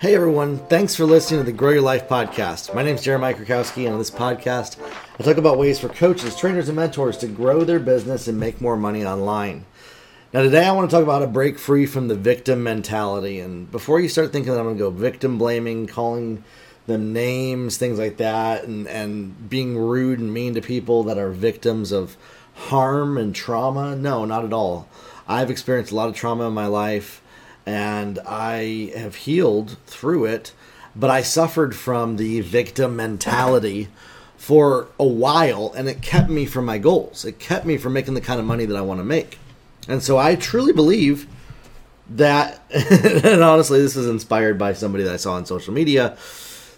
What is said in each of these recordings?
Hey everyone, thanks for listening to the Grow Your Life podcast. My name is Jeremiah Krakowski, and on this podcast, I talk about ways for coaches, trainers, and mentors to grow their business and make more money online. Now, today I want to talk about a break free from the victim mentality. And before you start thinking that I'm going to go victim blaming, calling them names, things like that, and, and being rude and mean to people that are victims of harm and trauma, no, not at all. I've experienced a lot of trauma in my life and I have healed through it, but I suffered from the victim mentality for a while and it kept me from my goals. It kept me from making the kind of money that I want to make. And so I truly believe that, and honestly, this is inspired by somebody that I saw on social media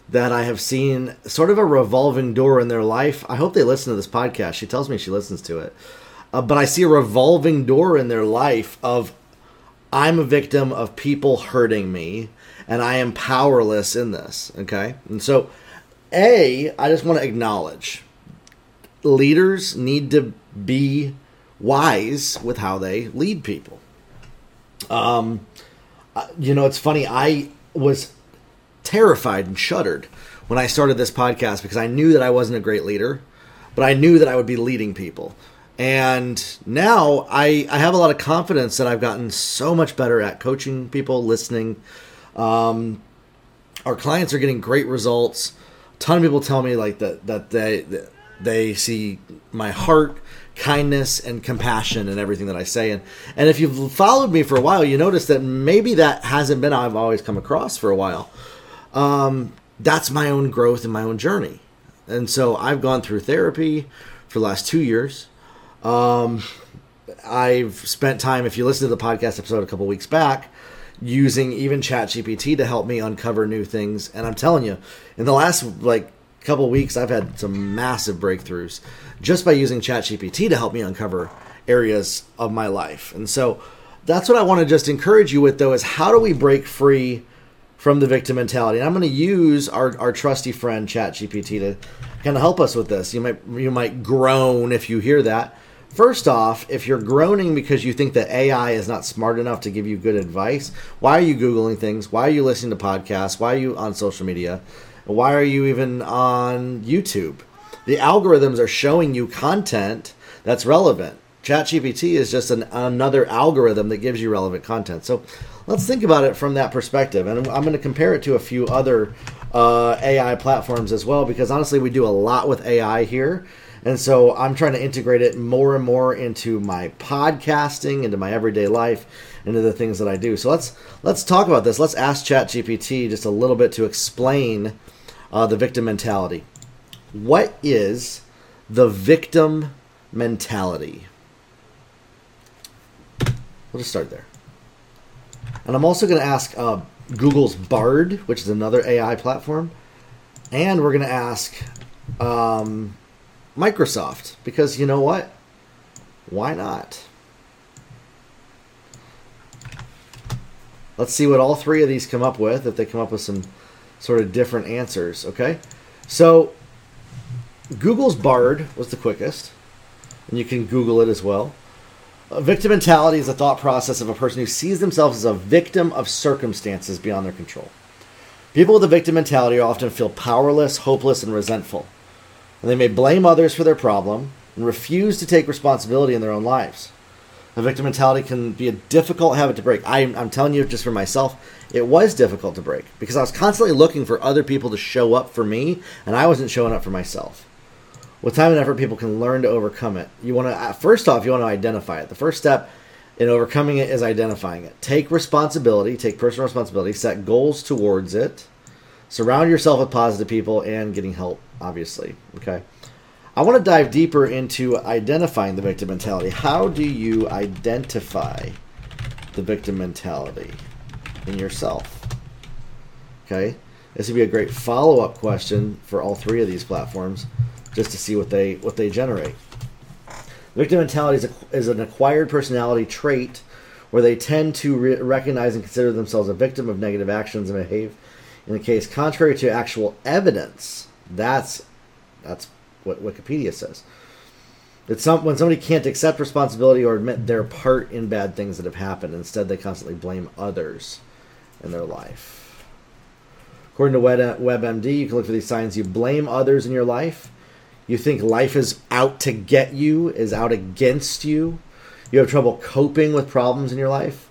that I have seen sort of a revolving door in their life. I hope they listen to this podcast. She tells me she listens to it. Uh, but I see a revolving door in their life of I'm a victim of people hurting me and I am powerless in this. Okay. And so, A, I just want to acknowledge leaders need to be wise with how they lead people. Um, uh, you know, it's funny. I was terrified and shuddered when I started this podcast because I knew that I wasn't a great leader, but I knew that I would be leading people. And now I, I have a lot of confidence that I've gotten so much better at coaching people, listening. Um, our clients are getting great results. A ton of people tell me like that that they that they see my heart, kindness, and compassion and everything that I say. And and if you've followed me for a while, you notice that maybe that hasn't been I've always come across for a while. Um, that's my own growth and my own journey. And so I've gone through therapy for the last two years. Um, I've spent time, if you listen to the podcast episode a couple weeks back, using even ChatGPT to help me uncover new things. And I'm telling you, in the last like couple weeks, I've had some massive breakthroughs just by using ChatGPT to help me uncover areas of my life. And so that's what I want to just encourage you with, though, is how do we break free from the victim mentality? And I'm going to use our, our trusty friend ChatGPT to kind of help us with this. You might you might groan if you hear that First off, if you're groaning because you think that AI is not smart enough to give you good advice, why are you Googling things? Why are you listening to podcasts? Why are you on social media? Why are you even on YouTube? The algorithms are showing you content that's relevant. ChatGPT is just an, another algorithm that gives you relevant content. So let's think about it from that perspective. And I'm going to compare it to a few other uh, AI platforms as well, because honestly, we do a lot with AI here. And so I'm trying to integrate it more and more into my podcasting, into my everyday life, into the things that I do. So let's let's talk about this. Let's ask ChatGPT just a little bit to explain uh, the victim mentality. What is the victim mentality? We'll just start there. And I'm also going to ask uh, Google's Bard, which is another AI platform, and we're going to ask um, Microsoft because you know what? Why not? Let's see what all three of these come up with, if they come up with some sort of different answers, okay? So, Google's Bard was the quickest, and you can Google it as well. Victim mentality is a thought process of a person who sees themselves as a victim of circumstances beyond their control. People with a victim mentality often feel powerless, hopeless, and resentful and they may blame others for their problem and refuse to take responsibility in their own lives. A victim mentality can be a difficult habit to break. I, am telling you, just for myself, it was difficult to break because I was constantly looking for other people to show up for me, and I wasn't showing up for myself. With time and effort, people can learn to overcome it. You want to uh, first off, you want to identify it. The first step in overcoming it is identifying it. Take responsibility, take personal responsibility, set goals towards it, surround yourself with positive people, and getting help obviously. Okay. I want to dive deeper into identifying the victim mentality. How do you identify the victim mentality in yourself? Okay. This would be a great follow-up question for all three of these platforms, just to see what they what they generate. Victim mentality is, a, is an acquired personality trait where they tend to re- recognize and consider themselves a victim of negative actions and behave in the case contrary to actual evidence that's that's what Wikipedia says. It's some, when somebody can't accept responsibility or admit their part in bad things that have happened. Instead, they constantly blame others in their life. According to WebMD, you can look for these signs. You blame others in your life. You think life is out to get you, is out against you. You have trouble coping with problems in your life.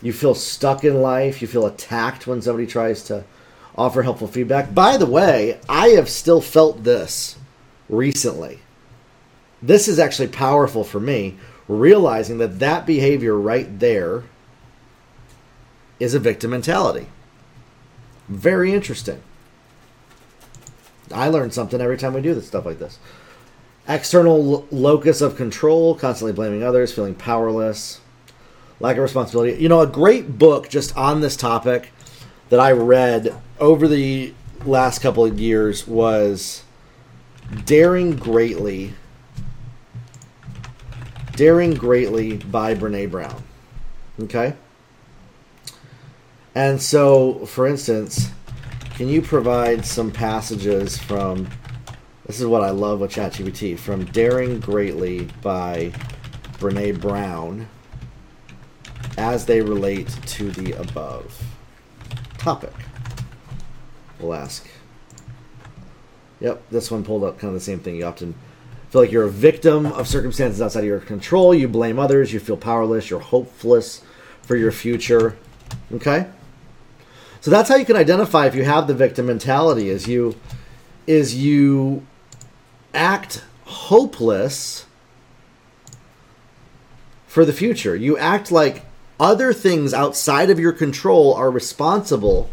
You feel stuck in life. You feel attacked when somebody tries to offer helpful feedback. By the way, I have still felt this recently. This is actually powerful for me, realizing that that behavior right there is a victim mentality. Very interesting. I learn something every time we do this stuff like this. External locus of control, constantly blaming others, feeling powerless, lack of responsibility. You know, a great book just on this topic that I read over the last couple of years was Daring Greatly. Daring Greatly by Brene Brown. Okay? And so, for instance, can you provide some passages from this is what I love with ChatGPT from Daring Greatly by Brene Brown as they relate to the above topic. We'll ask. Yep, this one pulled up kind of the same thing. You often feel like you're a victim of circumstances outside of your control. You blame others. You feel powerless. You're hopeless for your future. Okay? So that's how you can identify if you have the victim mentality is you is you act hopeless for the future. You act like other things outside of your control are responsible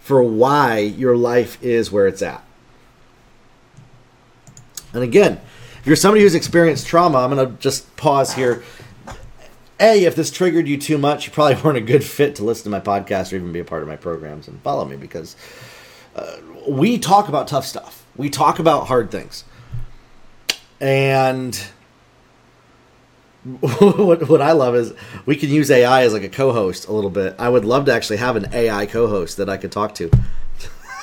for why your life is where it's at. And again, if you're somebody who's experienced trauma, I'm going to just pause here a, if this triggered you too much, you probably weren't a good fit to listen to my podcast or even be a part of my programs and follow me because uh, we talk about tough stuff. We talk about hard things. And what, what I love is we can use AI as like a co host a little bit. I would love to actually have an AI co host that I could talk to.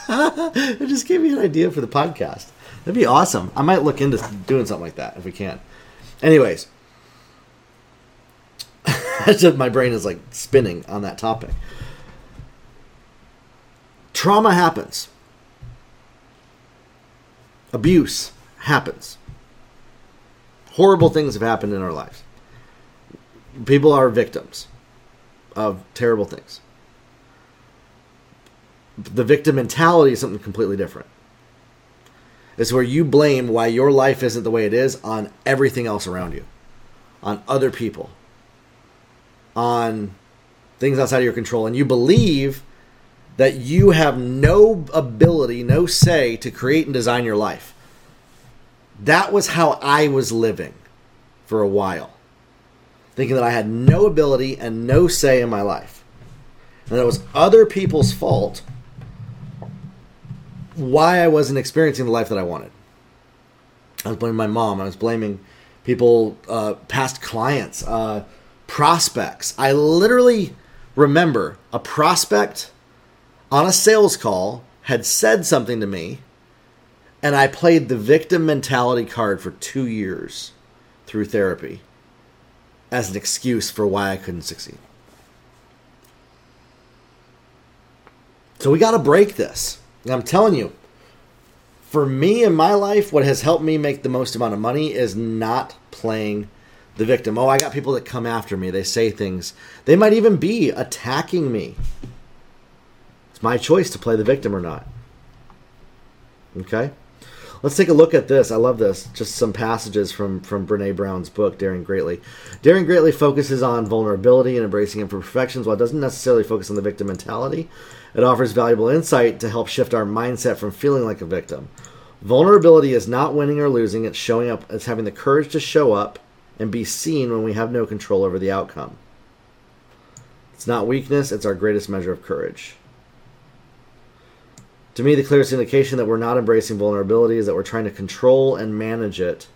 it just gave me an idea for the podcast. That'd be awesome. I might look into doing something like that if we can. Anyways, my brain is like spinning on that topic. Trauma happens. Abuse happens. Horrible things have happened in our lives. People are victims of terrible things. The victim mentality is something completely different. It's where you blame why your life isn't the way it is on everything else around you, on other people on things outside of your control and you believe that you have no ability, no say to create and design your life. That was how I was living for a while. Thinking that I had no ability and no say in my life. And that it was other people's fault why I wasn't experiencing the life that I wanted. I was blaming my mom. I was blaming people, uh, past clients, uh, prospects. I literally remember a prospect on a sales call had said something to me, and I played the victim mentality card for two years through therapy as an excuse for why I couldn't succeed. So we got to break this. I'm telling you, for me in my life, what has helped me make the most amount of money is not playing the victim. Oh, I got people that come after me. They say things. They might even be attacking me. It's my choice to play the victim or not. Okay? Let's take a look at this. I love this. Just some passages from, from Brene Brown's book, Daring Greatly. Daring Greatly focuses on vulnerability and embracing imperfections while it doesn't necessarily focus on the victim mentality. It offers valuable insight to help shift our mindset from feeling like a victim. Vulnerability is not winning or losing, it's showing up, it's having the courage to show up and be seen when we have no control over the outcome. It's not weakness, it's our greatest measure of courage. To me, the clearest indication that we're not embracing vulnerability is that we're trying to control and manage it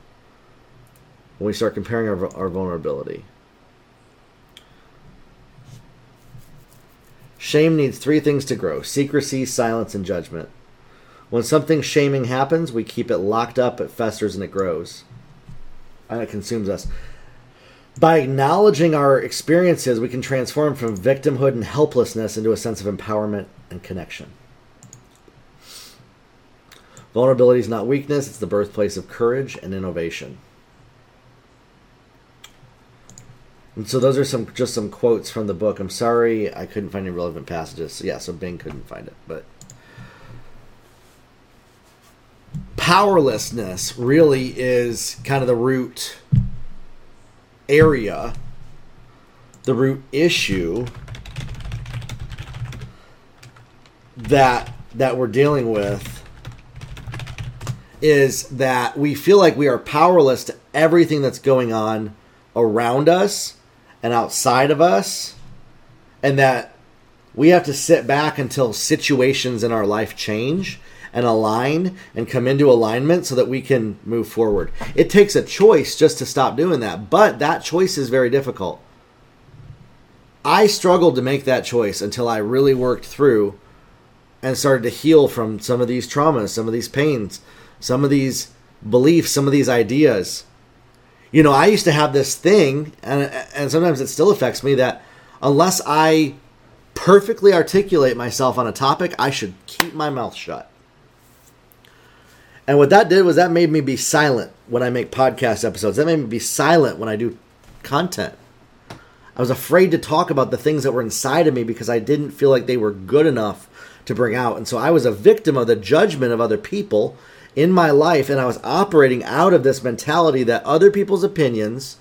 when we start comparing our, our vulnerability. Shame needs three things to grow secrecy, silence, and judgment. When something shaming happens, we keep it locked up, it festers, and it grows and it consumes us. By acknowledging our experiences, we can transform from victimhood and helplessness into a sense of empowerment and connection. Vulnerability is not weakness, it's the birthplace of courage and innovation. And so those are some just some quotes from the book. I'm sorry I couldn't find any relevant passages. So yeah, so Bing couldn't find it, but powerlessness really is kind of the root area, the root issue that that we're dealing with is that we feel like we are powerless to everything that's going on around us and outside of us, and that we have to sit back until situations in our life change and align and come into alignment so that we can move forward. It takes a choice just to stop doing that, but that choice is very difficult. I struggled to make that choice until I really worked through and started to heal from some of these traumas, some of these pains, some of these beliefs, some of these ideas you know, I used to have this thing, and and sometimes it still affects me that unless I perfectly articulate myself on a topic, I should keep my mouth shut. And what that did was that made me be silent when I make podcast episodes. That made me be silent when I do content. I was afraid to talk about the things that were inside of me because I didn't feel like they were good enough to bring out. And so I was a victim of the judgment of other people in my life and I was operating out of this mentality that other people's opinions,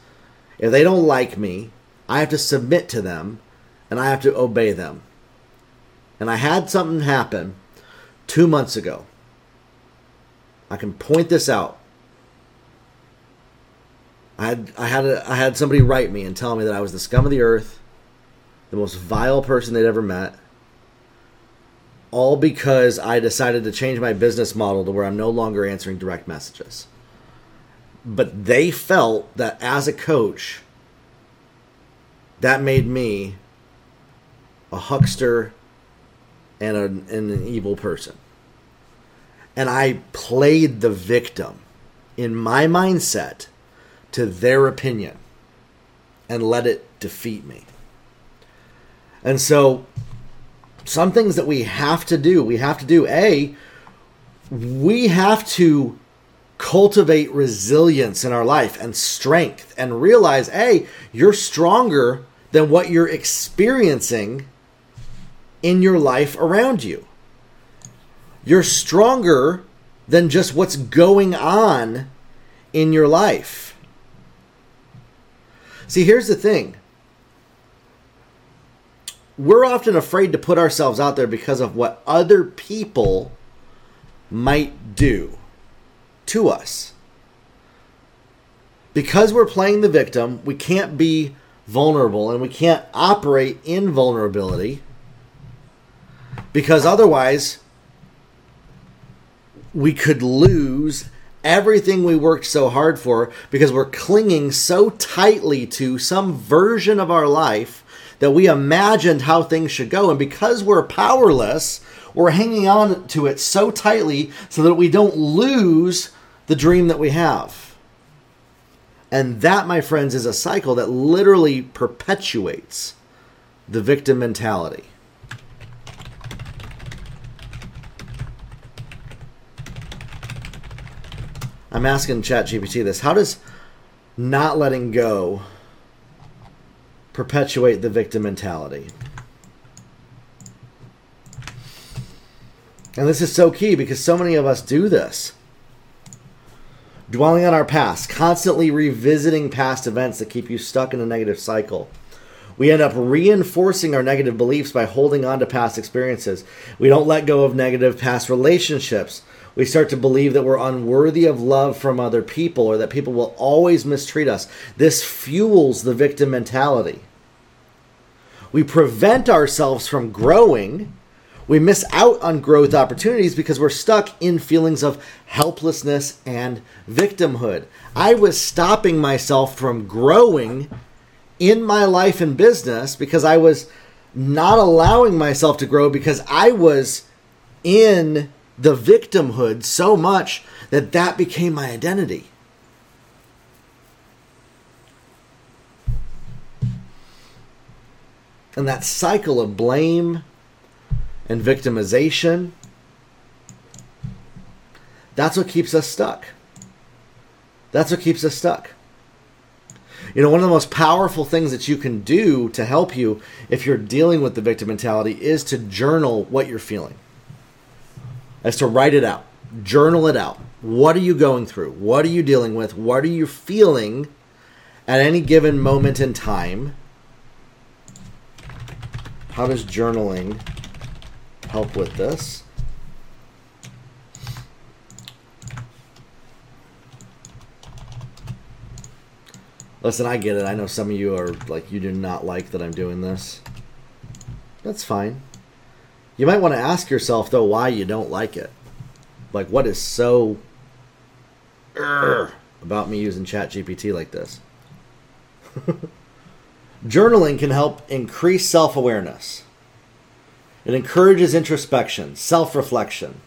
if they don't like me, I have to submit to them and I have to obey them. And I had something happen two months ago. I can point this out. I had I had a, I had somebody write me and tell me that I was the scum of the earth, the most vile person they'd ever met, all because I decided to change my business model to where I'm no longer answering direct messages. But they felt that as a coach, that made me a huckster and, a, and an evil person. And I played the victim in my mindset to their opinion and let it defeat me. And so some things that we have to do. We have to do A, we have to cultivate resilience in our life and strength and realize, A, you're stronger than what you're experiencing in your life around you. You're stronger than just what's going on in your life. See, here's the thing we're often afraid to put ourselves out there because of what other people might do to us. Because we're playing the victim, we can't be vulnerable and we can't operate in vulnerability because otherwise we could lose everything we worked so hard for because we're clinging so tightly to some version of our life that we imagined how things should go. And because we're powerless, we're hanging on to it so tightly so that we don't lose the dream that we have. And that, my friends, is a cycle that literally perpetuates the victim mentality. I'm asking ChatGPT this. How does not letting go perpetuate the victim mentality. And this is so key because so many of us do this. Dwelling on our past, constantly revisiting past events that keep you stuck in a negative cycle. We end up reinforcing our negative beliefs by holding on to past experiences. We don't let go of negative past relationships we start to believe that we're unworthy of love from other people or that people will always mistreat us. This fuels the victim mentality. We prevent ourselves from growing. We miss out on growth opportunities because we're stuck in feelings of helplessness and victimhood. I was stopping myself from growing in my life and business because I was not allowing myself to grow because I was in the victimhood so much that that became my identity. And that cycle of blame and victimization, That's what keeps us stuck. That's what keeps us stuck. You know, one of the most powerful things that you can do to help you if you're dealing with the victim mentality is to journal what you're feeling. As to write it out. Journal it out. What are you going through? What are you dealing with? What are you feeling at any given moment in time? How does journaling help with this? Listen, I get it. I know some of you are like, you do not like that I'm doing this. That's fine. You might want to ask yourself, though, why you don't like it. Like, what is so about me using ChatGPT like this? Journaling can help increase self awareness. It encourages introspection, self reflection,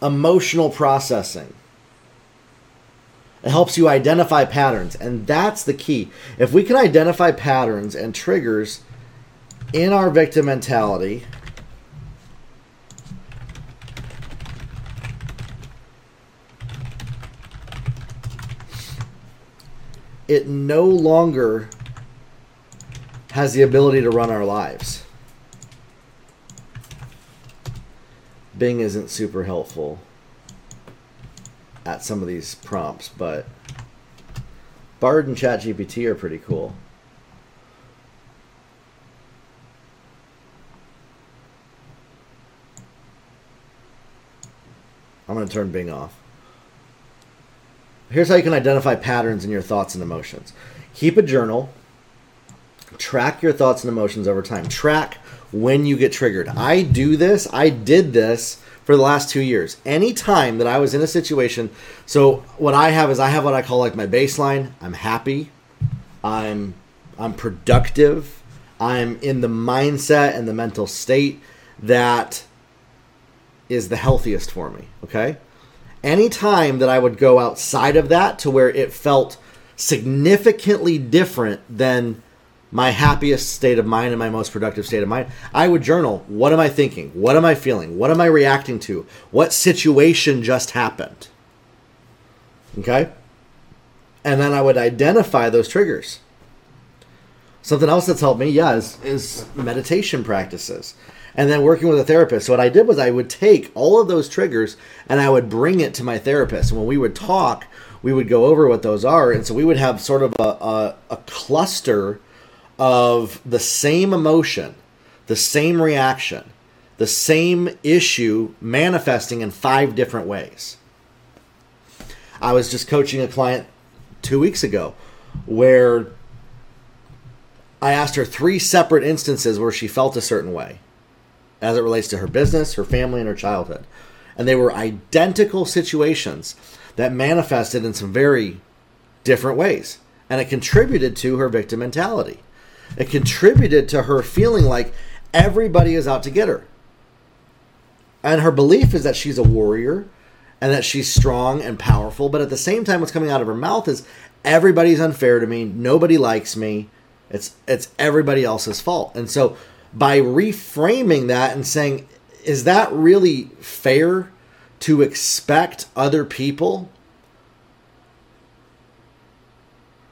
emotional processing it helps you identify patterns, and that's the key. If we can identify patterns and triggers in our victim mentality, it no longer has the ability to run our lives. Bing isn't super helpful at some of these prompts, but Bard and ChatGPT are pretty cool. I'm going to turn Bing off. Here's how you can identify patterns in your thoughts and emotions. Keep a journal. Track your thoughts and emotions over time. Track when you get triggered. I do this. I did this for the last two years. Any time that I was in a situation, so what I have is I have what I call like my baseline. I'm happy. I'm I'm productive. I'm in the mindset and the mental state that is the healthiest for me. Okay. Any time that I would go outside of that to where it felt significantly different than my happiest state of mind and my most productive state of mind, I would journal what am I thinking? What am I feeling? What am I reacting to? What situation just happened? Okay? And then I would identify those triggers. Something else that's helped me, yeah, is, is meditation practices. And then working with a therapist. So what I did was I would take all of those triggers and I would bring it to my therapist. And when we would talk, we would go over what those are. And so we would have sort of a, a, a cluster of the same emotion, the same reaction, the same issue manifesting in five different ways. I was just coaching a client two weeks ago where I asked her three separate instances where she felt a certain way as it relates to her business, her family, and her childhood. And they were identical situations that manifested in some very different ways. And it contributed to her victim mentality. It contributed to her feeling like everybody is out to get her. And her belief is that she's a warrior and that she's strong and powerful, but at the same time what's coming out of her mouth is everybody's unfair to me, nobody likes me. It's it's everybody else's fault. And so by reframing that and saying is that really fair to expect other people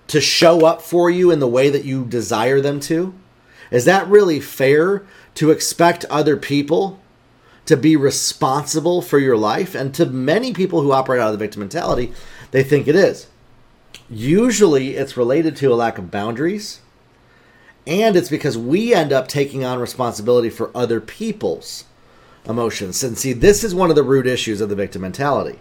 to show up for you in the way that you desire them to? Is that really fair to expect other people to be responsible for your life? And to many people who operate out of the victim mentality, they think it is. Usually it's related to a lack of boundaries, and it's because we end up taking on responsibility for other people's emotions. And see, this is one of the root issues of the victim mentality.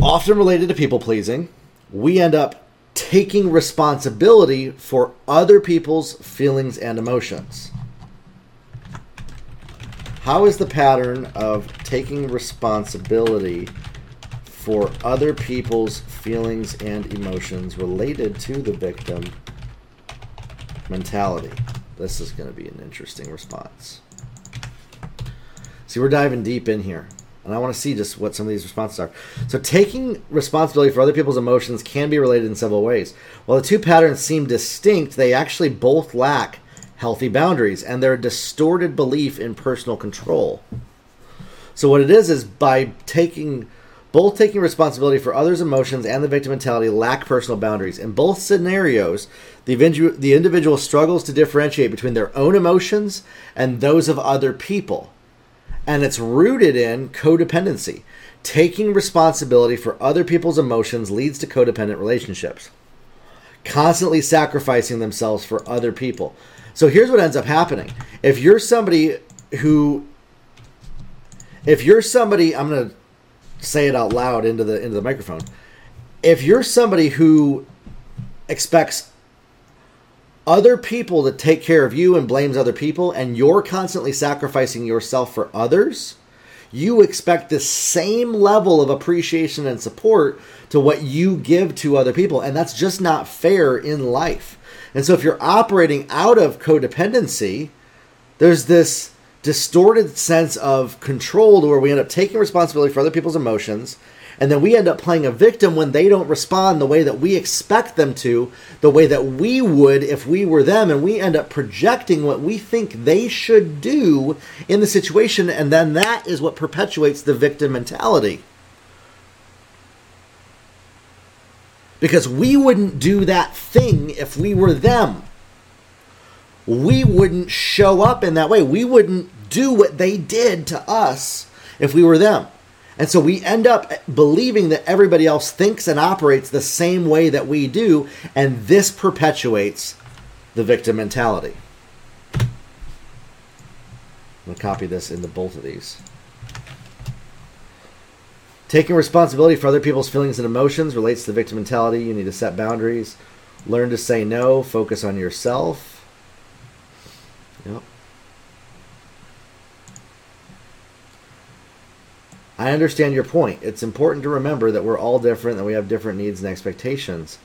Often related to people pleasing, we end up taking responsibility for other people's feelings and emotions. How is the pattern of taking responsibility for other people's feelings and emotions related to the victim mentality? This is going to be an interesting response. See, we're diving deep in here and I want to see just what some of these responses are. So, taking responsibility for other people's emotions can be related in several ways. While the two patterns seem distinct, they actually both lack healthy boundaries and their distorted belief in personal control. So what it is is by taking both taking responsibility for others' emotions and the victim mentality lack personal boundaries. In both scenarios, the, the individual struggles to differentiate between their own emotions and those of other people. And it's rooted in codependency. Taking responsibility for other people's emotions leads to codependent relationships. Constantly sacrificing themselves for other people. So here's what ends up happening. If you're somebody who if you're somebody I'm going to say it out loud into the into the microphone. If you're somebody who expects other people to take care of you and blames other people and you're constantly sacrificing yourself for others, you expect the same level of appreciation and support to what you give to other people and that's just not fair in life. And so if you're operating out of codependency, there's this distorted sense of control to where we end up taking responsibility for other people's emotions and then we end up playing a victim when they don't respond the way that we expect them to, the way that we would if we were them, and we end up projecting what we think they should do in the situation, and then that is what perpetuates the victim mentality. Because we wouldn't do that thing if we were them we wouldn't show up in that way. We wouldn't do what they did to us if we were them. And so we end up believing that everybody else thinks and operates the same way that we do, and this perpetuates the victim mentality. I'm going to copy this into both of these. Taking responsibility for other people's feelings and emotions relates to the victim mentality. You need to set boundaries, learn to say no, focus on yourself Yep. I understand your point. It's important to remember that we're all different and we have different needs and expectations.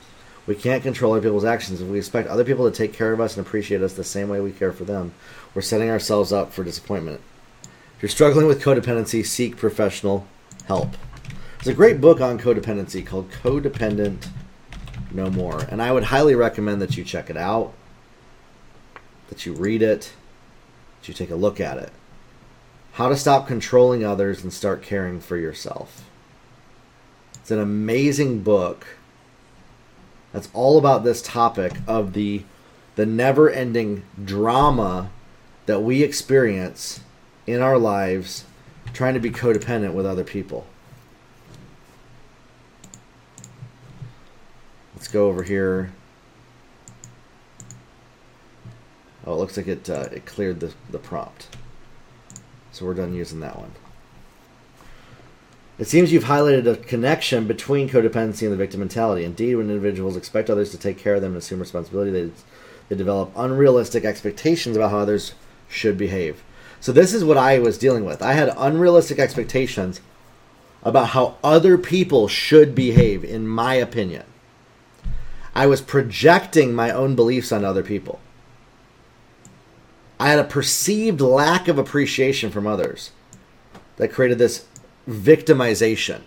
We can't control other people's actions. If we expect other people to take care of us and appreciate us the same way we care for them, we're setting ourselves up for disappointment. If you're struggling with codependency, seek professional help. There's a great book on codependency called Codependent No More, and I would highly recommend that you check it out that you read it, that you take a look at it. How to stop controlling others and start caring for yourself. It's an amazing book that's all about this topic of the the never-ending drama that we experience in our lives trying to be codependent with other people. Let's go over here Oh, it looks like it uh, it cleared the, the prompt. So we're done using that one. It seems you've highlighted a connection between codependency and the victim mentality. Indeed, when individuals expect others to take care of them and assume responsibility, they, they develop unrealistic expectations about how others should behave. So, this is what I was dealing with. I had unrealistic expectations about how other people should behave, in my opinion. I was projecting my own beliefs on other people. I had a perceived lack of appreciation from others that created this victimization.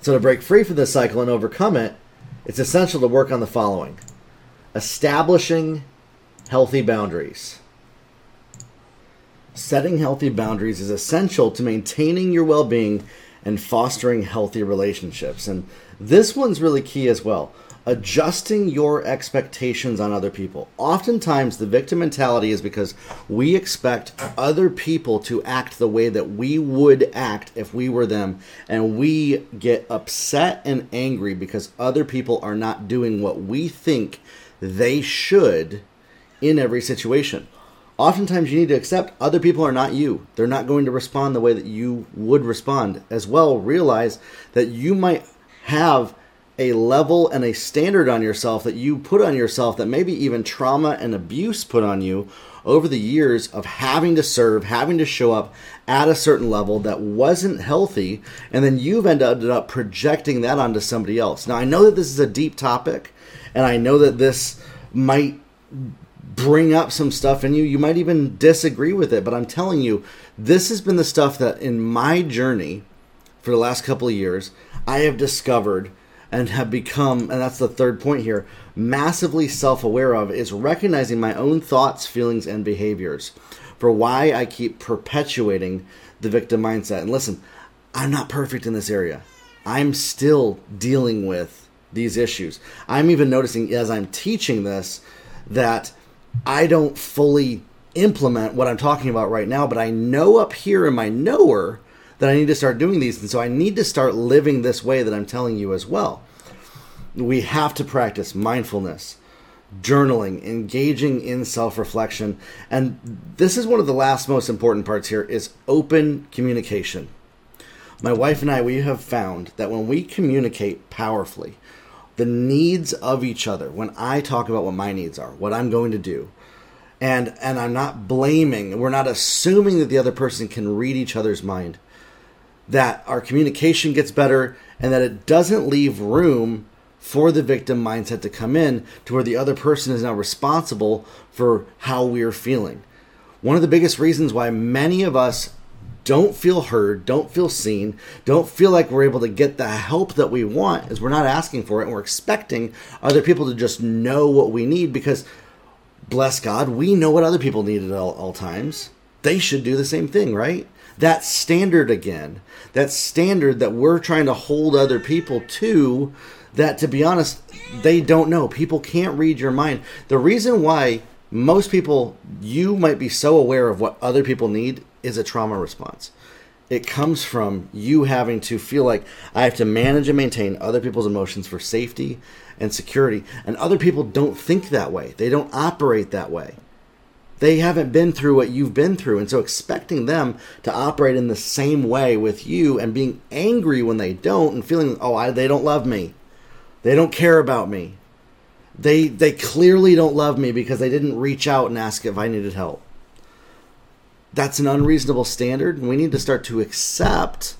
So, to break free from this cycle and overcome it, it's essential to work on the following establishing healthy boundaries. Setting healthy boundaries is essential to maintaining your well being and fostering healthy relationships. And this one's really key as well adjusting your expectations on other people. Oftentimes, the victim mentality is because we expect other people to act the way that we would act if we were them, and we get upset and angry because other people are not doing what we think they should in every situation. Oftentimes, you need to accept other people are not you. They're not going to respond the way that you would respond. As well, realize that you might have a level and a standard on yourself that you put on yourself that maybe even trauma and abuse put on you over the years of having to serve, having to show up at a certain level that wasn't healthy, and then you've ended up projecting that onto somebody else. Now, I know that this is a deep topic, and I know that this might bring up some stuff in you. You might even disagree with it, but I'm telling you, this has been the stuff that in my journey for the last couple of years, I have discovered and have become, and that's the third point here, massively self aware of is recognizing my own thoughts, feelings, and behaviors for why I keep perpetuating the victim mindset. And listen, I'm not perfect in this area. I'm still dealing with these issues. I'm even noticing as I'm teaching this that I don't fully implement what I'm talking about right now, but I know up here in my knower that I need to start doing these. And so I need to start living this way that I'm telling you as well. We have to practice mindfulness, journaling, engaging in self-reflection, and this is one of the last most important parts here is open communication. My wife and I we have found that when we communicate powerfully, the needs of each other, when I talk about what my needs are, what I'm going to do, and and I'm not blaming, we're not assuming that the other person can read each other's mind, that our communication gets better and that it doesn't leave room for the victim mindset to come in to where the other person is now responsible for how we're feeling. One of the biggest reasons why many of us don't feel heard, don't feel seen, don't feel like we're able to get the help that we want is we're not asking for it and we're expecting other people to just know what we need because bless God, we know what other people need at all, all times. They should do the same thing, right? That standard again, that standard that we're trying to hold other people to, that to be honest, they don't know. People can't read your mind. The reason why most people, you might be so aware of what other people need is a trauma response. It comes from you having to feel like I have to manage and maintain other people's emotions for safety and security. And other people don't think that way, they don't operate that way. They haven't been through what you've been through. And so expecting them to operate in the same way with you and being angry when they don't and feeling, oh, I, they don't love me. They don't care about me. They, they clearly don't love me because they didn't reach out and ask if I needed help that's an unreasonable standard and we need to start to accept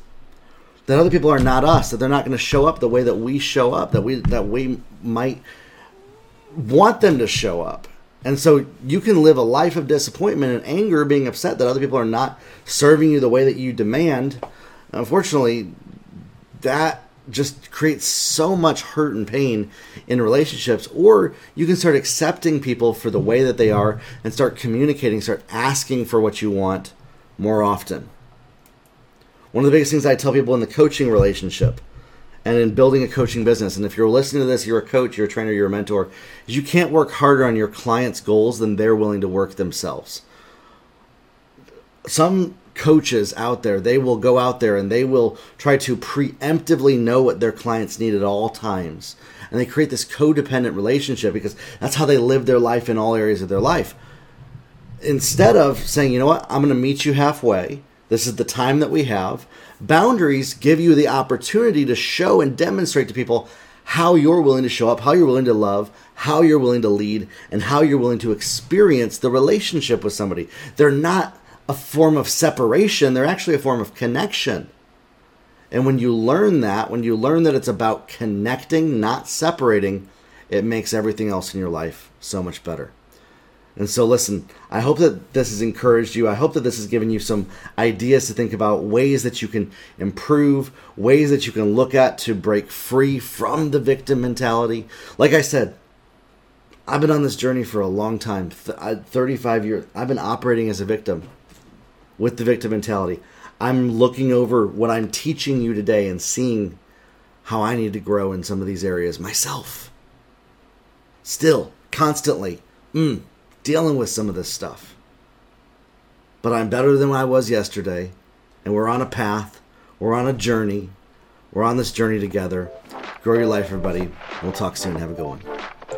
that other people are not us that they're not going to show up the way that we show up that we that we might want them to show up and so you can live a life of disappointment and anger being upset that other people are not serving you the way that you demand. Unfortunately that just creates so much hurt and pain in relationships. Or you can start accepting people for the way that they are and start communicating start asking for what you want more often. One of the biggest things i tell people in the coaching relationship and in building a coaching business and if you're listening to this you're a coach you're a trainer you're a mentor you can't work harder on your clients goals than they're willing to work themselves some coaches out there, they will go out there and they will try to preemptively know what their clients need at all times. And they create this codependent relationship because that's how they live their life in all areas of their life. Instead of saying, you know what, I'm going to meet you halfway, this is the time that we have, boundaries give you the opportunity to show and demonstrate to people how you're willing to show up, how you're willing to love, how you're willing to lead, and how you're willing to experience the relationship with somebody. They're not a form of separation, they're actually a form of connection. And when you learn that, when you learn that it's about connecting, not separating, it makes everything else in your life so much better. And so, listen, I hope that this has encouraged you. I hope that this has given you some ideas to think about, ways that you can improve, ways that you can look at to break free from the victim mentality. Like I said, I've been on this journey for a long time 35 years. I've been operating as a victim with the victim mentality. I'm looking over what I'm teaching you today and seeing how I need to grow in some of these areas myself. Still, constantly, mm, dealing with some of this stuff. But I'm better than I was yesterday, and we're on a path, we're on a journey, we're on this journey together. Grow your life, everybody. We'll talk soon. Have a good one.